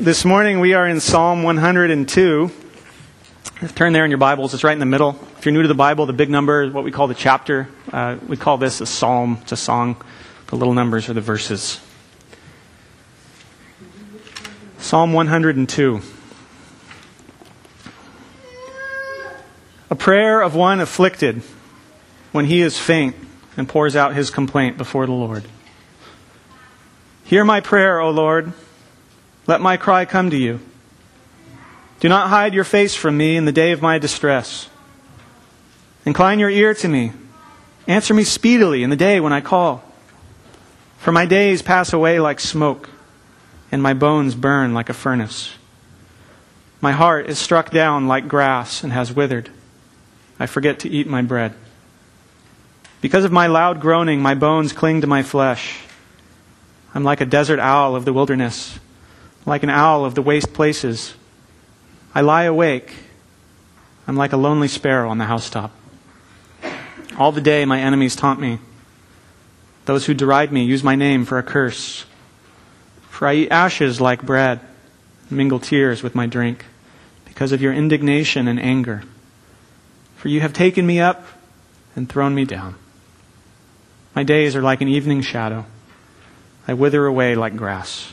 This morning we are in Psalm 102. Turn there in your Bibles. It's right in the middle. If you're new to the Bible, the big number is what we call the chapter. Uh, we call this a psalm. It's a song. The little numbers are the verses. Psalm 102. A prayer of one afflicted when he is faint and pours out his complaint before the Lord. Hear my prayer, O Lord. Let my cry come to you. Do not hide your face from me in the day of my distress. Incline your ear to me. Answer me speedily in the day when I call. For my days pass away like smoke, and my bones burn like a furnace. My heart is struck down like grass and has withered. I forget to eat my bread. Because of my loud groaning, my bones cling to my flesh. I'm like a desert owl of the wilderness like an owl of the waste places. I lie awake. I'm like a lonely sparrow on the housetop. All the day my enemies taunt me. Those who deride me use my name for a curse. For I eat ashes like bread, mingle tears with my drink, because of your indignation and anger. For you have taken me up and thrown me down. My days are like an evening shadow. I wither away like grass.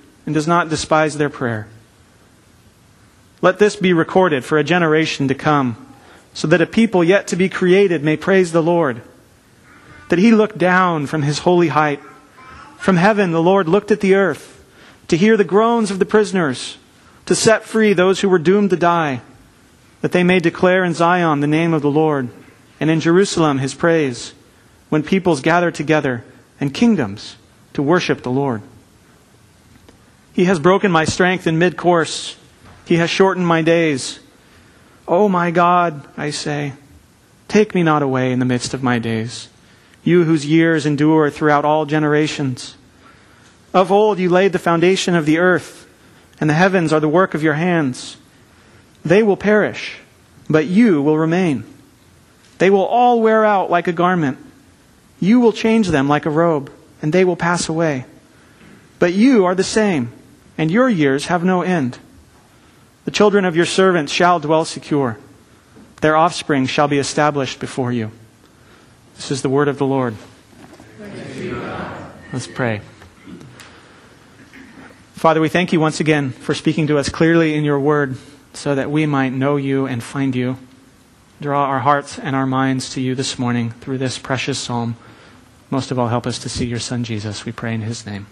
and does not despise their prayer. Let this be recorded for a generation to come, so that a people yet to be created may praise the Lord. That he looked down from his holy height. From heaven, the Lord looked at the earth to hear the groans of the prisoners, to set free those who were doomed to die, that they may declare in Zion the name of the Lord, and in Jerusalem his praise, when peoples gather together and kingdoms to worship the Lord. He has broken my strength in mid course. He has shortened my days. Oh my God, I say, take me not away in the midst of my days, you whose years endure throughout all generations. Of old you laid the foundation of the earth, and the heavens are the work of your hands. They will perish, but you will remain. They will all wear out like a garment. You will change them like a robe, and they will pass away. But you are the same and your years have no end. The children of your servants shall dwell secure. Their offspring shall be established before you. This is the word of the Lord. Let's pray. Father, we thank you once again for speaking to us clearly in your word so that we might know you and find you. Draw our hearts and our minds to you this morning through this precious psalm. Most of all, help us to see your Son Jesus. We pray in his name.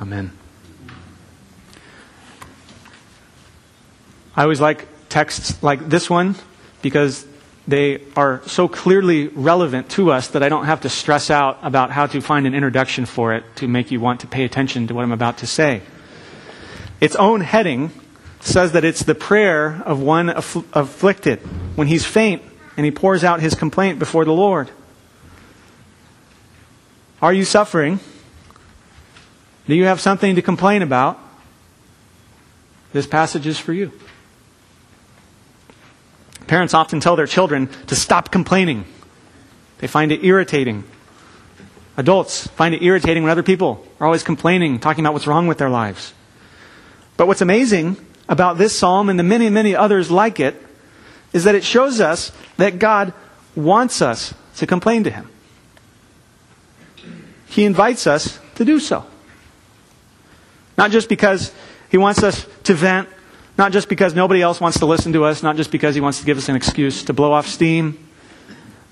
Amen. I always like texts like this one because they are so clearly relevant to us that I don't have to stress out about how to find an introduction for it to make you want to pay attention to what I'm about to say. Its own heading says that it's the prayer of one aff- afflicted when he's faint and he pours out his complaint before the Lord. Are you suffering? Do you have something to complain about? This passage is for you. Parents often tell their children to stop complaining. They find it irritating. Adults find it irritating when other people are always complaining, talking about what's wrong with their lives. But what's amazing about this psalm and the many, many others like it is that it shows us that God wants us to complain to Him. He invites us to do so. Not just because He wants us to vent not just because nobody else wants to listen to us, not just because he wants to give us an excuse to blow off steam,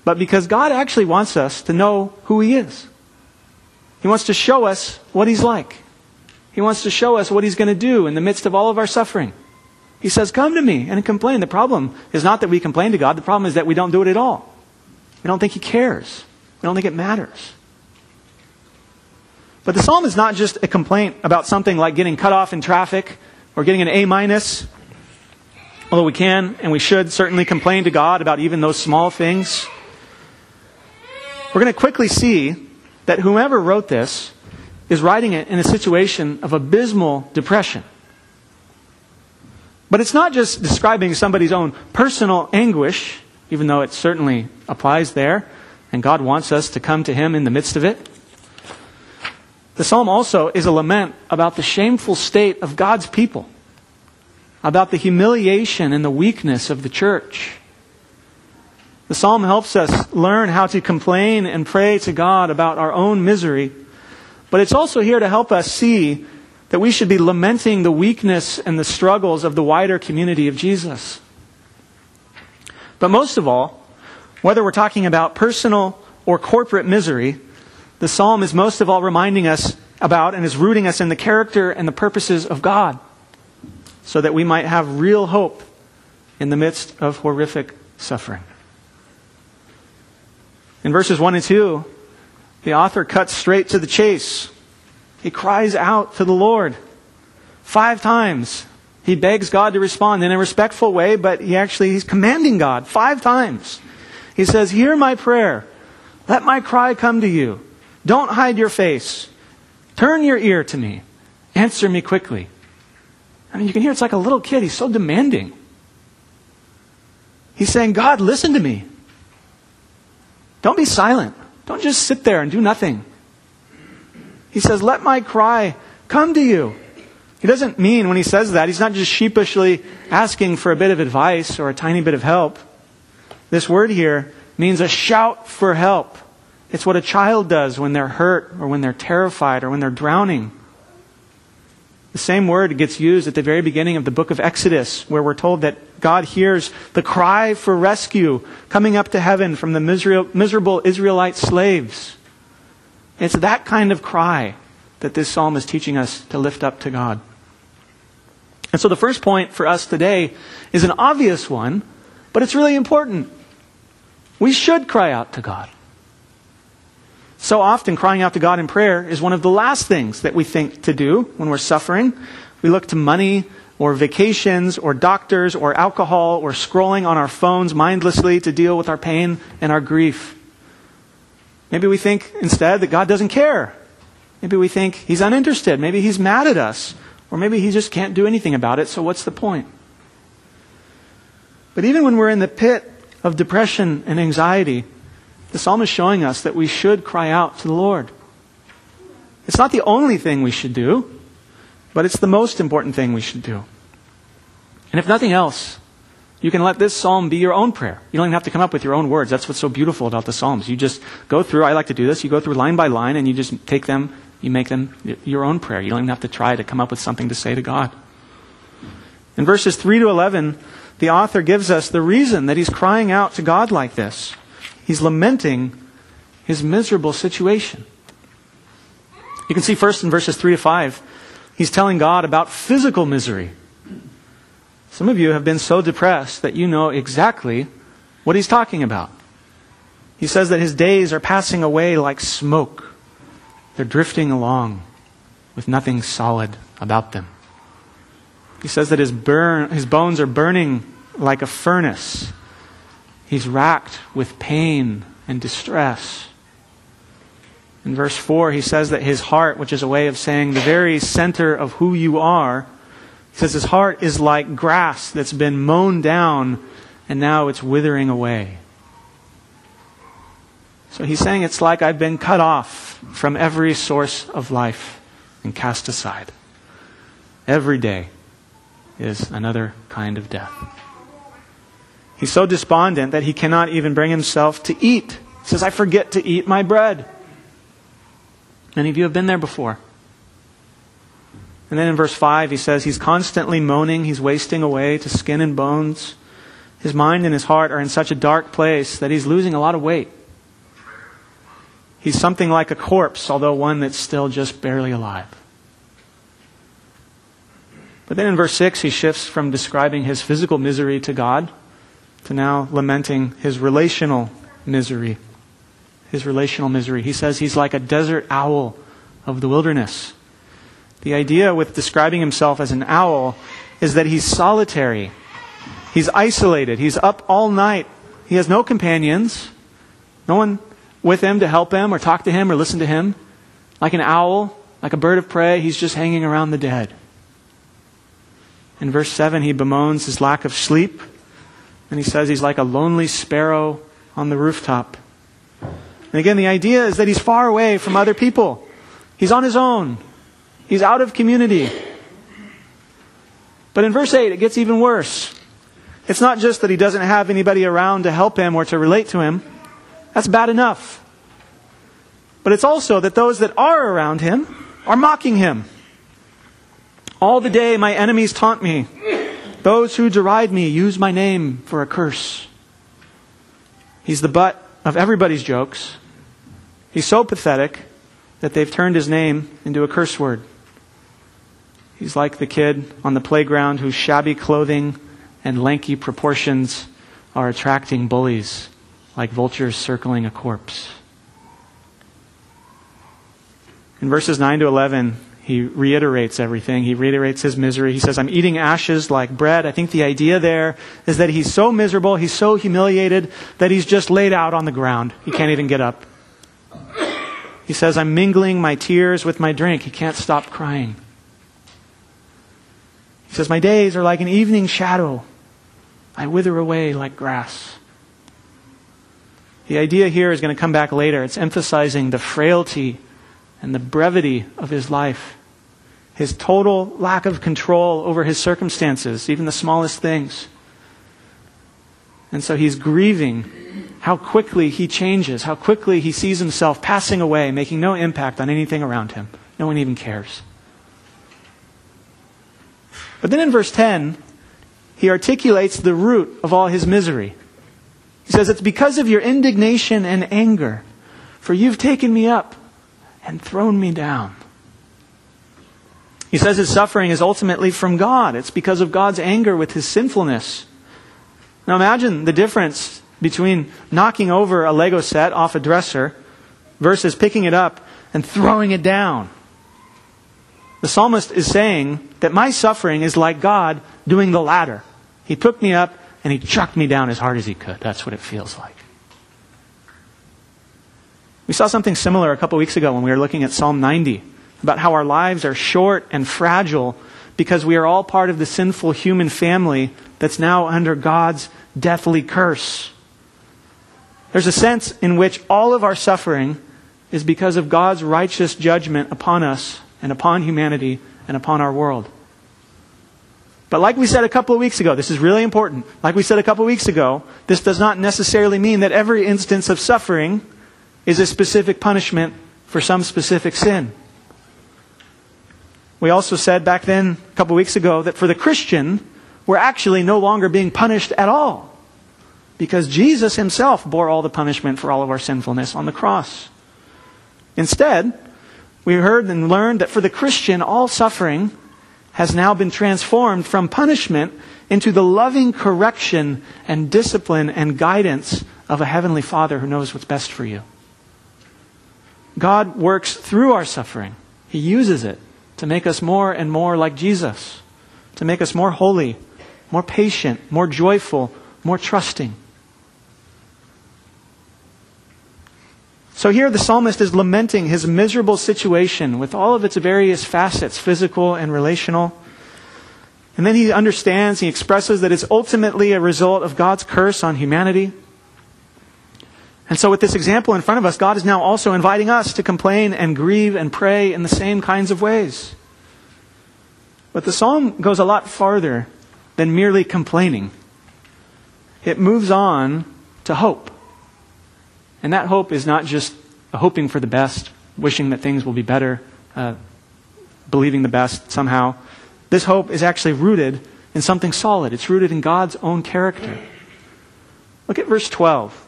but because God actually wants us to know who he is. He wants to show us what he's like. He wants to show us what he's going to do in the midst of all of our suffering. He says, Come to me and complain. The problem is not that we complain to God, the problem is that we don't do it at all. We don't think he cares, we don't think it matters. But the psalm is not just a complaint about something like getting cut off in traffic or getting an A minus, although we can and we should certainly complain to God about even those small things. We're going to quickly see that whomever wrote this is writing it in a situation of abysmal depression. But it's not just describing somebody's own personal anguish, even though it certainly applies there, and God wants us to come to Him in the midst of it. The psalm also is a lament about the shameful state of God's people, about the humiliation and the weakness of the church. The psalm helps us learn how to complain and pray to God about our own misery, but it's also here to help us see that we should be lamenting the weakness and the struggles of the wider community of Jesus. But most of all, whether we're talking about personal or corporate misery, the psalm is most of all reminding us about and is rooting us in the character and the purposes of God so that we might have real hope in the midst of horrific suffering. In verses 1 and 2, the author cuts straight to the chase. He cries out to the Lord. Five times he begs God to respond in a respectful way, but he actually he's commanding God five times. He says, "Hear my prayer. Let my cry come to you. Don't hide your face. Turn your ear to me. Answer me quickly." I mean, you can hear it's like a little kid. He's so demanding. He's saying, God, listen to me. Don't be silent. Don't just sit there and do nothing. He says, Let my cry come to you. He doesn't mean when he says that, he's not just sheepishly asking for a bit of advice or a tiny bit of help. This word here means a shout for help. It's what a child does when they're hurt or when they're terrified or when they're drowning. The same word gets used at the very beginning of the book of Exodus, where we're told that God hears the cry for rescue coming up to heaven from the miserable Israelite slaves. It's that kind of cry that this psalm is teaching us to lift up to God. And so the first point for us today is an obvious one, but it's really important. We should cry out to God. So often, crying out to God in prayer is one of the last things that we think to do when we're suffering. We look to money or vacations or doctors or alcohol or scrolling on our phones mindlessly to deal with our pain and our grief. Maybe we think instead that God doesn't care. Maybe we think He's uninterested. Maybe He's mad at us. Or maybe He just can't do anything about it, so what's the point? But even when we're in the pit of depression and anxiety, the psalm is showing us that we should cry out to the Lord. It's not the only thing we should do, but it's the most important thing we should do. And if nothing else, you can let this psalm be your own prayer. You don't even have to come up with your own words. That's what's so beautiful about the psalms. You just go through, I like to do this, you go through line by line and you just take them, you make them your own prayer. You don't even have to try to come up with something to say to God. In verses 3 to 11, the author gives us the reason that he's crying out to God like this. He's lamenting his miserable situation. You can see first in verses 3 to 5, he's telling God about physical misery. Some of you have been so depressed that you know exactly what he's talking about. He says that his days are passing away like smoke. They're drifting along with nothing solid about them. He says that his, burn, his bones are burning like a furnace. He's racked with pain and distress. In verse 4, he says that his heart, which is a way of saying the very center of who you are, he says his heart is like grass that's been mown down and now it's withering away. So he's saying it's like I've been cut off from every source of life and cast aside. Every day is another kind of death. He's so despondent that he cannot even bring himself to eat. He says, I forget to eat my bread. Many of you have been there before. And then in verse 5, he says he's constantly moaning, he's wasting away to skin and bones. His mind and his heart are in such a dark place that he's losing a lot of weight. He's something like a corpse, although one that's still just barely alive. But then in verse 6, he shifts from describing his physical misery to God to now lamenting his relational misery. His relational misery. He says he's like a desert owl of the wilderness. The idea with describing himself as an owl is that he's solitary. He's isolated. He's up all night. He has no companions, no one with him to help him or talk to him or listen to him. Like an owl, like a bird of prey, he's just hanging around the dead. In verse 7, he bemoans his lack of sleep, and he says he's like a lonely sparrow on the rooftop. And again, the idea is that he's far away from other people. He's on his own. He's out of community. But in verse 8, it gets even worse. It's not just that he doesn't have anybody around to help him or to relate to him. That's bad enough. But it's also that those that are around him are mocking him. All the day my enemies taunt me. Those who deride me use my name for a curse. He's the butt of everybody's jokes. He's so pathetic that they've turned his name into a curse word. He's like the kid on the playground whose shabby clothing and lanky proportions are attracting bullies, like vultures circling a corpse. In verses 9 to 11, he reiterates everything. He reiterates his misery. He says, I'm eating ashes like bread. I think the idea there is that he's so miserable, he's so humiliated that he's just laid out on the ground. He can't even get up. He says, I'm mingling my tears with my drink. He can't stop crying. He says, My days are like an evening shadow. I wither away like grass. The idea here is going to come back later. It's emphasizing the frailty and the brevity of his life, his total lack of control over his circumstances, even the smallest things. And so he's grieving how quickly he changes, how quickly he sees himself passing away, making no impact on anything around him. No one even cares. But then in verse 10, he articulates the root of all his misery. He says, It's because of your indignation and anger, for you've taken me up and thrown me down. He says his suffering is ultimately from God. It's because of God's anger with his sinfulness. Now imagine the difference between knocking over a Lego set off a dresser versus picking it up and throwing it down. The psalmist is saying that my suffering is like God doing the latter. He took me up and he chucked me down as hard as he could. That's what it feels like. We saw something similar a couple weeks ago when we were looking at Psalm 90 about how our lives are short and fragile because we are all part of the sinful human family that's now under God's deathly curse. There's a sense in which all of our suffering is because of God's righteous judgment upon us and upon humanity and upon our world. But like we said a couple of weeks ago, this is really important. Like we said a couple of weeks ago, this does not necessarily mean that every instance of suffering is a specific punishment for some specific sin. We also said back then, a couple weeks ago, that for the Christian, we're actually no longer being punished at all. Because Jesus himself bore all the punishment for all of our sinfulness on the cross. Instead, we heard and learned that for the Christian, all suffering has now been transformed from punishment into the loving correction and discipline and guidance of a heavenly Father who knows what's best for you. God works through our suffering. He uses it to make us more and more like Jesus, to make us more holy, more patient, more joyful, more trusting. So here the psalmist is lamenting his miserable situation with all of its various facets, physical and relational. And then he understands, he expresses that it's ultimately a result of God's curse on humanity. And so with this example in front of us, God is now also inviting us to complain and grieve and pray in the same kinds of ways. But the psalm goes a lot farther than merely complaining. It moves on to hope. And that hope is not just hoping for the best, wishing that things will be better, uh, believing the best somehow. This hope is actually rooted in something solid. It's rooted in God's own character. Look at verse 12.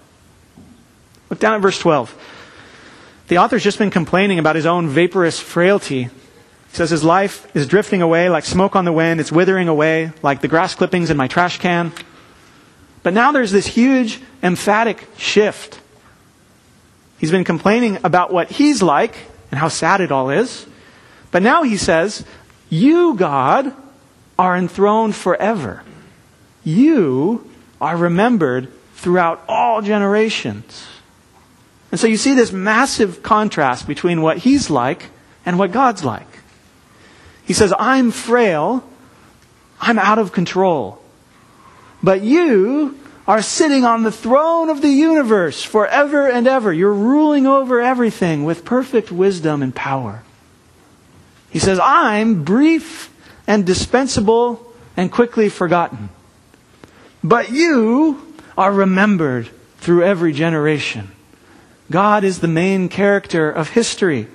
Look down at verse 12. The author's just been complaining about his own vaporous frailty. He says his life is drifting away like smoke on the wind. It's withering away like the grass clippings in my trash can. But now there's this huge, emphatic shift. He's been complaining about what he's like, and how sad it all is. But now he says, You, God, are enthroned forever. You are remembered throughout all generations. And so you see this massive contrast between what he's like and what God's like. He says, I'm frail, I'm out of control. But you are sitting on the throne of the universe forever and ever. You're ruling over everything with perfect wisdom and power. He says, I'm brief and dispensable and quickly forgotten. But you are remembered through every generation. God is the main character of history.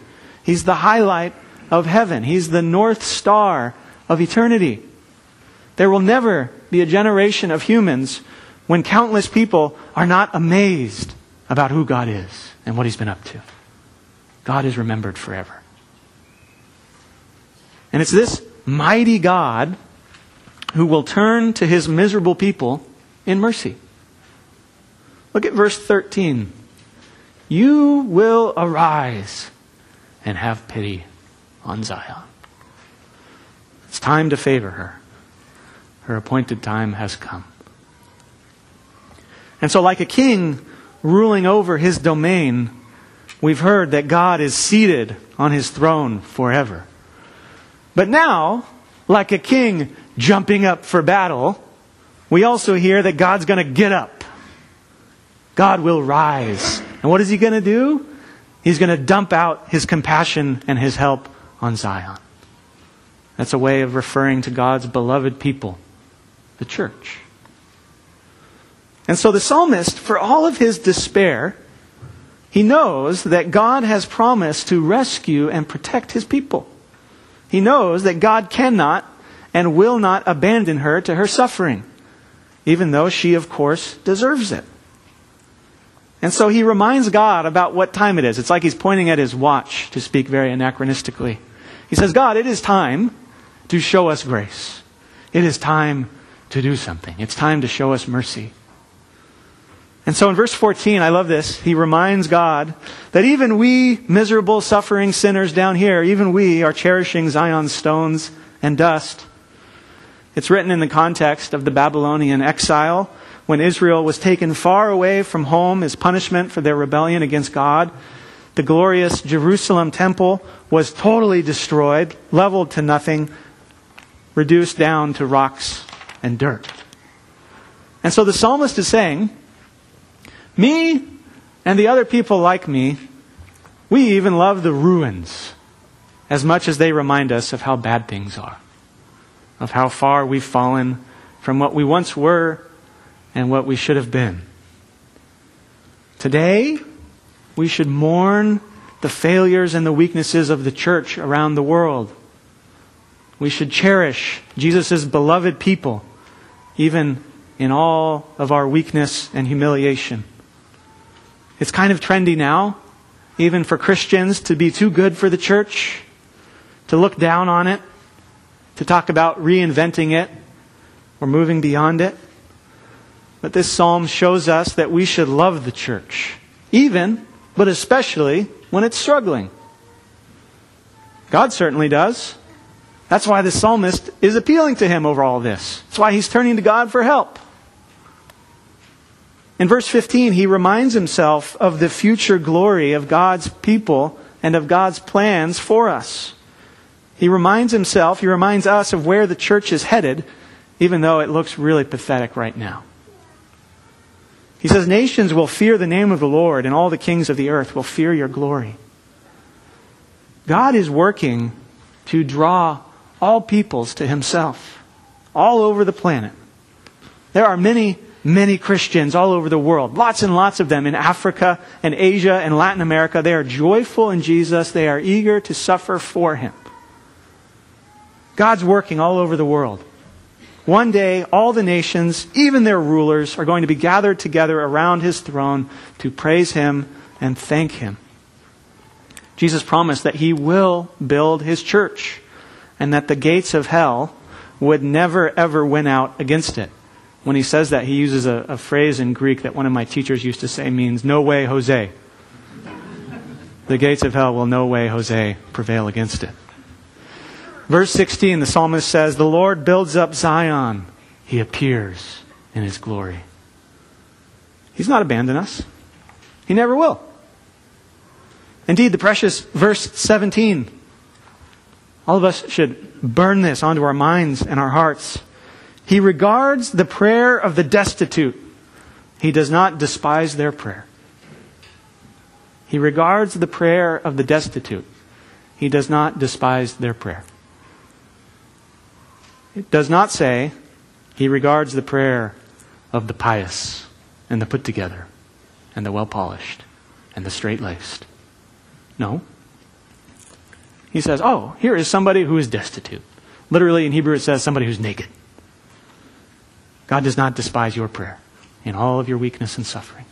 He's the highlight of heaven. He's the north star of eternity. There will never be a generation of humans when countless people are not amazed about who God is and what He's been up to. God is remembered forever. And it's this mighty God who will turn to His miserable people in mercy. Look at verse 13. You will arise and have pity on Zion. It's time to favor her. Her appointed time has come. And so, like a king ruling over his domain, we've heard that God is seated on his throne forever. But now, like a king jumping up for battle, we also hear that God's going to get up. God will rise. And what is he going to do? He's going to dump out his compassion and his help on Zion. That's a way of referring to God's beloved people, the church. And so the psalmist, for all of his despair, he knows that God has promised to rescue and protect his people. He knows that God cannot and will not abandon her to her suffering, even though she, of course, deserves it. And so he reminds God about what time it is. It's like he's pointing at his watch, to speak very anachronistically. He says, God, it is time to show us grace. It is time to do something. It's time to show us mercy. And so in verse 14, I love this. He reminds God that even we, miserable, suffering sinners down here, even we are cherishing Zion's stones and dust. It's written in the context of the Babylonian exile when Israel was taken far away from home as punishment for their rebellion against God. The glorious Jerusalem temple was totally destroyed, leveled to nothing, reduced down to rocks and dirt. And so the psalmist is saying, me and the other people like me, we even love the ruins as much as they remind us of how bad things are, of how far we've fallen from what we once were and what we should have been. Today, we should mourn the failures and the weaknesses of the church around the world. We should cherish Jesus' beloved people, even in all of our weakness and humiliation. It's kind of trendy now, even for Christians, to be too good for the church, to look down on it, to talk about reinventing it or moving beyond it. But this psalm shows us that we should love the church, even, but especially, when it's struggling. God certainly does. That's why the psalmist is appealing to him over all this. That's why he's turning to God for help. In verse 15, he reminds himself of the future glory of God's people and of God's plans for us. He reminds himself, he reminds us of where the church is headed, even though it looks really pathetic right now. He says, Nations will fear the name of the Lord, and all the kings of the earth will fear your glory. God is working to draw all peoples to himself, all over the planet. There are many many Christians all over the world, lots and lots of them in Africa and Asia and Latin America. They are joyful in Jesus, they are eager to suffer for Him. God's working all over the world. One day, all the nations, even their rulers, are going to be gathered together around His throne to praise Him and thank Him. Jesus promised that He will build His church and that the gates of hell would never ever win out against it when he says that, he uses a, a, phrase in Greek that one of my teachers used to say means, no way, Jose. The gates of hell will no way, Jose, prevail against it. Verse 16, the psalmist says, The Lord builds up Zion. He appears in his glory. He's not abandoned us. He never will. Indeed, the precious verse 17. All of us should burn this onto our minds and our hearts. He regards the prayer of the destitute. He does not despise their prayer. He regards the prayer of the destitute. He does not despise their prayer. It does not say he regards the prayer of the pious and the put together and the well polished and the straight laced. No. He says, Oh, here is somebody who is destitute. Literally in Hebrew it says somebody who's naked. God does not despise your prayer in all of your weakness and suffering.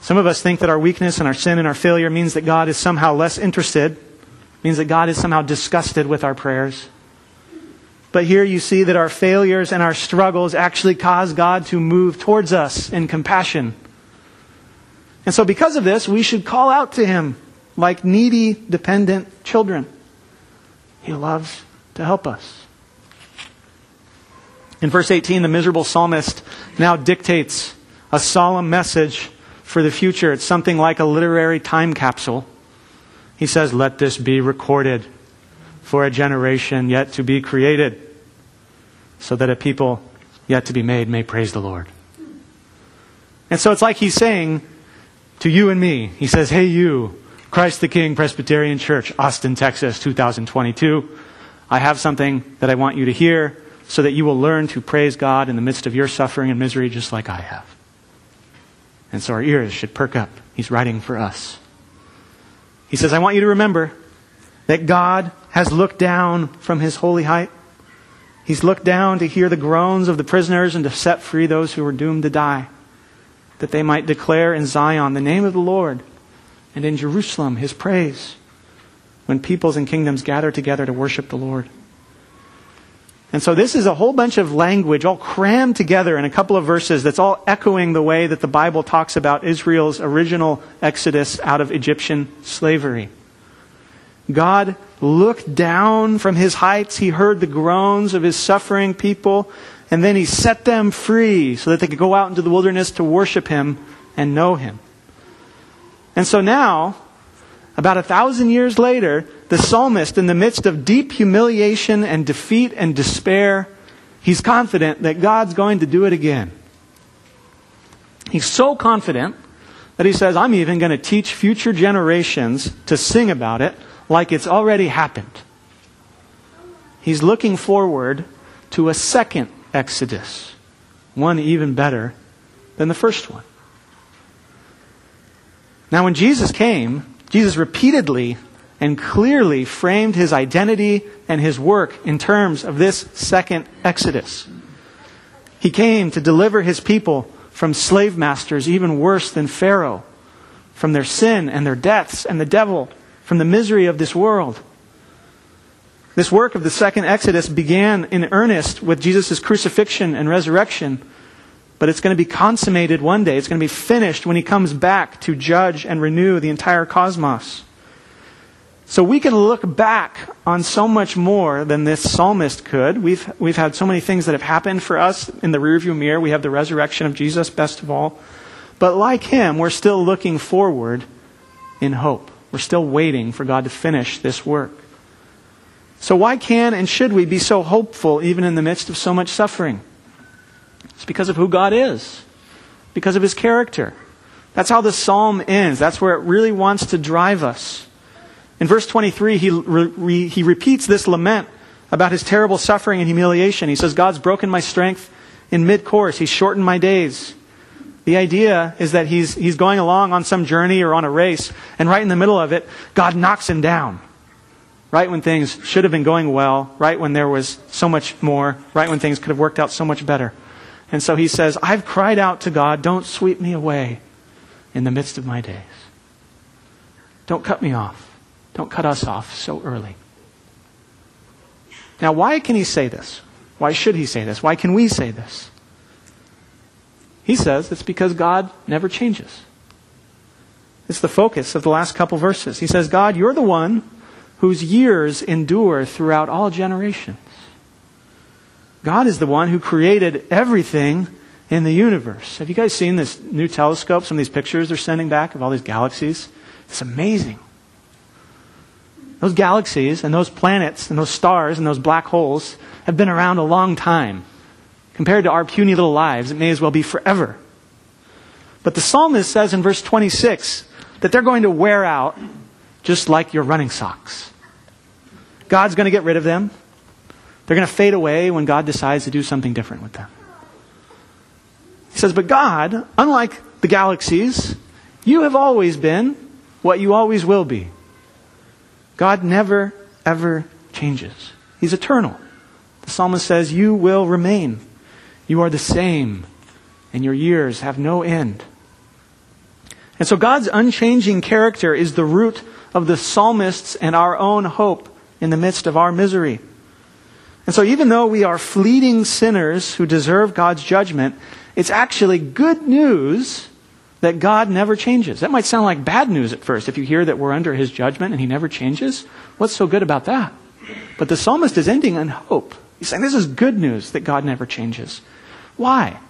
Some of us think that our weakness and our sin and our failure means that God is somehow less interested, means that God is somehow disgusted with our prayers. But here you see that our failures and our struggles actually cause God to move towards us in compassion. And so, because of this, we should call out to Him like needy, dependent children. He loves to help us. In verse 18, the miserable psalmist now dictates a solemn message for the future. It's something like a literary time capsule. He says, Let this be recorded for a generation yet to be created, so that a people yet to be made may praise the Lord. And so it's like he's saying to you and me, he says, Hey, you, Christ the King Presbyterian Church, Austin, Texas, 2022. I have something that I want you to hear so that you will learn to praise God in the midst of your suffering and misery just like I have. And so our ears should perk up. He's writing for us. He says, I want you to remember that God has looked down from his holy height. He's looked down to hear the groans of the prisoners and to set free those who were doomed to die, that they might declare in Zion the name of the Lord and in Jerusalem his praise when peoples and kingdoms gather together to worship the Lord. And so this is a whole bunch of language all crammed together in a couple of verses that's all echoing the way that the Bible talks about Israel's original exodus out of Egyptian slavery. God looked down from his heights. He heard the groans of his suffering people, and then he set them free so that they could go out into the wilderness to worship him and know him. And so now, about a thousand years later, the psalmist, in the midst of deep humiliation and defeat and despair, he's confident that God's going to do it again. He's so confident that he says, I'm even going to teach future generations to sing about it like it's already happened. He's looking forward to a second Exodus, one even better than the first one. Now, when Jesus came, Jesus repeatedly and clearly framed his identity and his work in terms of this second Exodus. He came to deliver his people from slave masters even worse than Pharaoh, from their sin and their deaths and the devil from the misery of this world. This work of the second Exodus began in earnest with Jesus' crucifixion and resurrection, but it's going to be consummated one day. It's going to be finished when he comes back to judge and renew the entire cosmos. So we can look back on so much more than this psalmist could. We've, we've had so many things that have happened for us in the rearview mirror. We have the resurrection of Jesus, best of all. But like him, we're still looking forward in hope. We're still waiting for God to finish this work. So, why can and should we be so hopeful even in the midst of so much suffering? It's because of who God is, because of his character. That's how the psalm ends. That's where it really wants to drive us. In verse 23, he, re, he repeats this lament about his terrible suffering and humiliation. He says, God's broken my strength in mid course, He's shortened my days. The idea is that he's, he's going along on some journey or on a race, and right in the middle of it, God knocks him down. Right when things should have been going well, right when there was so much more, right when things could have worked out so much better. And so he says, I've cried out to God, don't sweep me away in the midst of my days. Don't cut me off. Don't cut us off so early. Now, why can he say this? Why should he say this? Why can we say this? He says it's because God never changes. It's the focus of the last couple verses. He says, God, you're the one whose years endure throughout all generations. God is the one who created everything in the universe. Have you guys seen this new telescope? Some of these pictures they're sending back of all these galaxies? It's amazing. Those galaxies and those planets and those stars and those black holes have been around a long time. Compared to our puny little lives, it may as well be forever. But the psalmist says in verse 26 that they're going to wear out just like your running socks. God's going to get rid of them. They're going to fade away when God decides to do something different with them. He says, But God, unlike the galaxies, you have always been what you always will be. God never, ever changes. He's eternal. The psalmist says, You will remain. You are the same, and your years have no end. And so God's unchanging character is the root of the psalmist's and our own hope in the midst of our misery. And so even though we are fleeting sinners who deserve God's judgment, it's actually good news that God never changes. That might sound like bad news at first if you hear that we're under his judgment and he never changes. What's so good about that? But the psalmist is ending in hope. He's saying this is good news that God never changes. Why?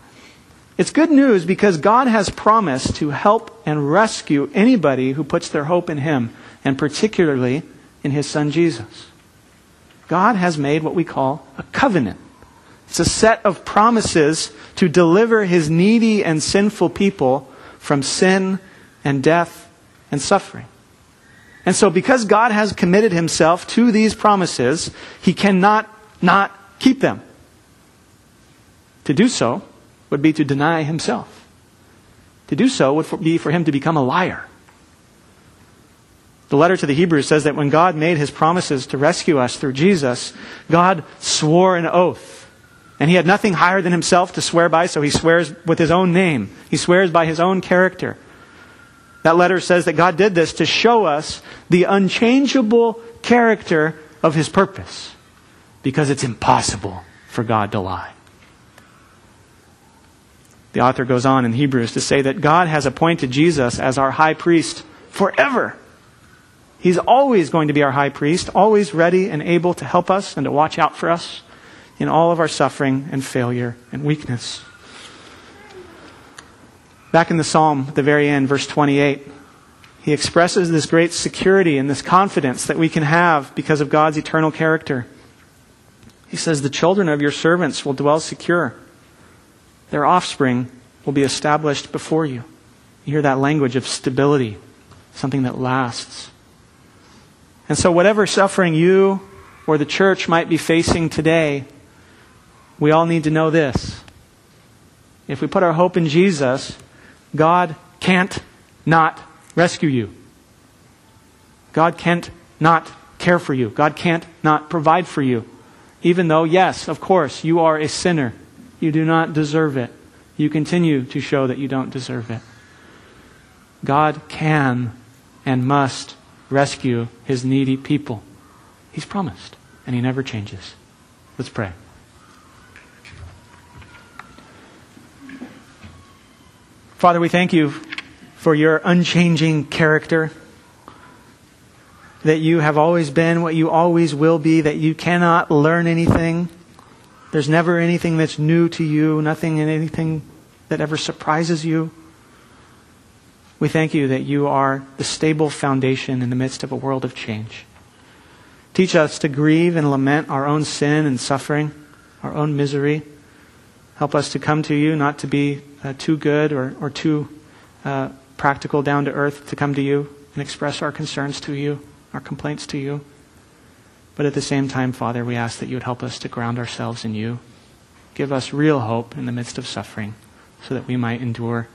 It's good news because God has promised to help and rescue anybody who puts their hope in him, and particularly in his son Jesus. God has made what we call a covenant. It's a set of promises to deliver his needy and sinful people from sin and death and suffering. And so, because God has committed himself to these promises, he cannot not keep them. To do so would be to deny himself. To do so would be for him to become a liar. The letter to the Hebrews says that when God made his promises to rescue us through Jesus, God swore an oath. And he had nothing higher than himself to swear by, so he swears with his own name. He swears by his own character. That letter says that God did this to show us the unchangeable character of his purpose, because it's impossible for God to lie. The author goes on in Hebrews to say that God has appointed Jesus as our high priest forever. He's always going to be our high priest, always ready and able to help us and to watch out for us in all of our suffering and failure and weakness. Back in the psalm, at the very end, verse 28, he expresses this great security and this confidence that we can have because of God's eternal character. He says, The children of your servants will dwell secure, their offspring will be established before you. You hear that language of stability, something that lasts. And so, whatever suffering you or the church might be facing today, we all need to know this. If we put our hope in Jesus, God can't not rescue you. God can't not care for you. God can't not provide for you. Even though, yes, of course, you are a sinner. You do not deserve it. You continue to show that you don't deserve it. God can and must rescue his needy people. He's promised, and he never changes. Let's pray. Father, we thank you for your unchanging character, that you have always been what you always will be, that you cannot learn anything. There's never anything that's new to you, nothing and anything that ever surprises you. We thank you that you are the stable foundation in the midst of a world of change. Teach us to grieve and lament our own sin and suffering, our own misery. Help us to come to you, not to be uh, too good or, or too uh, practical, down to earth, to come to you and express our concerns to you, our complaints to you. But at the same time, Father, we ask that you would help us to ground ourselves in you. Give us real hope in the midst of suffering so that we might endure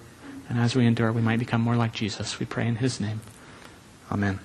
and as we endure, we might become more like Jesus. We pray in his name. Amen.